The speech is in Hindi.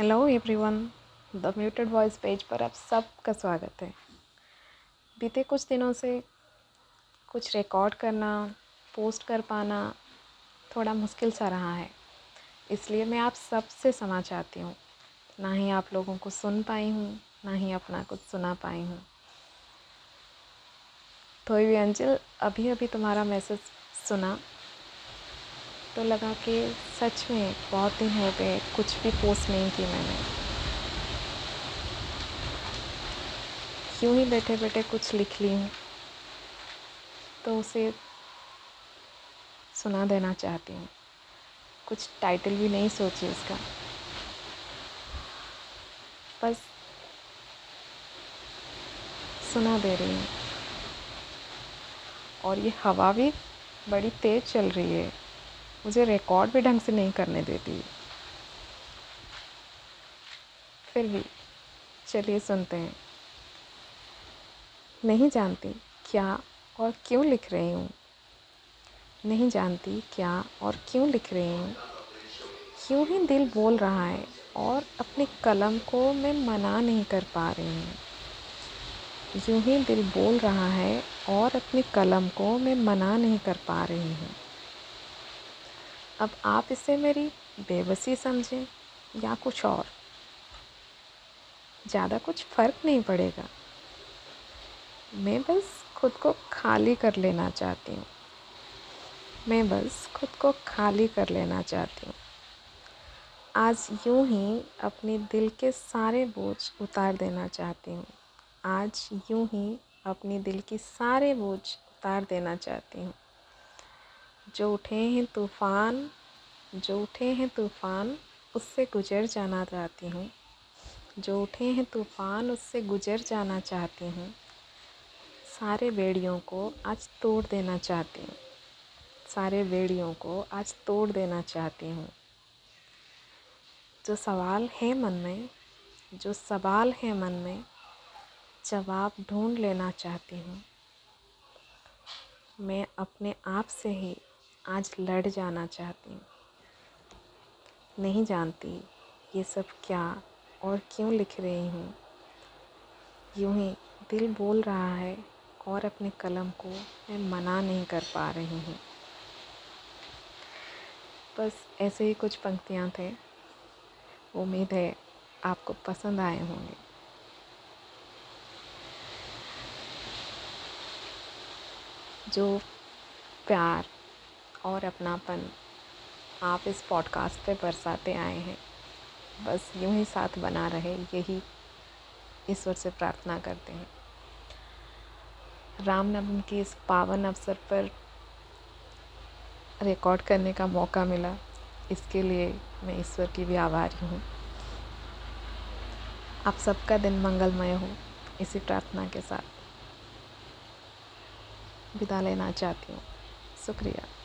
Hello everyone the muted voice page पर आप सबका स्वागत है। बीते कुछ दिनों से कुछ रिकॉर्ड करना पोस्ट कर पाना थोड़ा मुश्किल सा रहा है। इसलिए मैं आप सबसे क्षमा चाहती हूँ। ना ही आप लोगों को सुन पाई हूँ, ना ही अपना कुछ सुना पाई हूँ। तो भी अंजल अभी अभी तुम्हारा मैसेज सुना। तो लगा कि सच में बहुत दिन हो गए, कुछ भी पोस्ट नहीं की मैंने। क्यों ही बैठे बैठे कुछ लिख ली हूँ। तो उसे सुना देना चाहती हूँ। कुछ टाइटल भी नहीं सोची उसका। बस सुना दे रही हूँ। और ये हवा भी बड़ी तेज़ चल रही है। मुझे रिकॉर्ड भी ढंग से नहीं करने देती। फिर भी, चलिए सुनते हैं। नहीं जानती क्या और क्यों लिख रही हूँ। नहीं जानती क्या और क्यों लिख रही हूँ। क्यों ही दिल बोल रहा है और अपनी कलम को मैं मना नहीं कर पा रही हूँ। यूँ ही दिल बोल रहा है और अपनी कलम को मैं मना नहीं कर पा रही हूँ। अब आप इसे मेरी बेबसी समझें या कुछ और। ज़्यादा कुछ फ़र्क नहीं पड़ेगा। मैं बस खुद को खाली कर लेना चाहती हूँ। मैं बस खुद को खाली कर लेना चाहती हूँ। आज यूँ ही अपने दिल के सारे बोझ उतार देना चाहती हूँ। आज यूँ ही अपने दिल की सारे बोझ उतार देना चाहती हूँ। जो उठे हैं तूफ़ान, जो उठे हैं तूफ़ान, उससे गुज़र जाना चाहती हूँ। जो उठे हैं तूफ़ान, उससे गुज़र जाना चाहती हूँ। सारे बेड़ियों को आज तोड़ देना चाहती हूँ। सारे बेड़ियों को आज तोड़ देना चाहती हूँ। जो सवाल है मन में, जो सवाल है मन में, जवाब ढूंढ लेना चाहती हूँ। मैं अपने आप से ही आज लड़ जाना चाहती हूँ। नहीं जानती ये सब क्या और क्यों लिख रही हूँ। यूँ ही दिल बोल रहा है और अपने कलम को मैं मना नहीं कर पा रही हूँ। बस ऐसे ही कुछ पंक्तियाँ थे। उम्मीद है आपको पसंद आए होंगे। जो प्यार और अपनापन आप इस पॉडकास्ट पे बरसाते आए हैं। बस यूँ ही साथ बना रहे, यही ईश्वर से प्रार्थना करते हैं। रामनवमी के इस पावन अवसर पर रिकॉर्ड करने का मौका मिला। इसके लिए मैं ईश्वर की भी आभारी हूँ। आप सबका दिन मंगलमय हो इसी प्रार्थना के साथ। विदा लेना चाहती हूँ। शुक्रिया।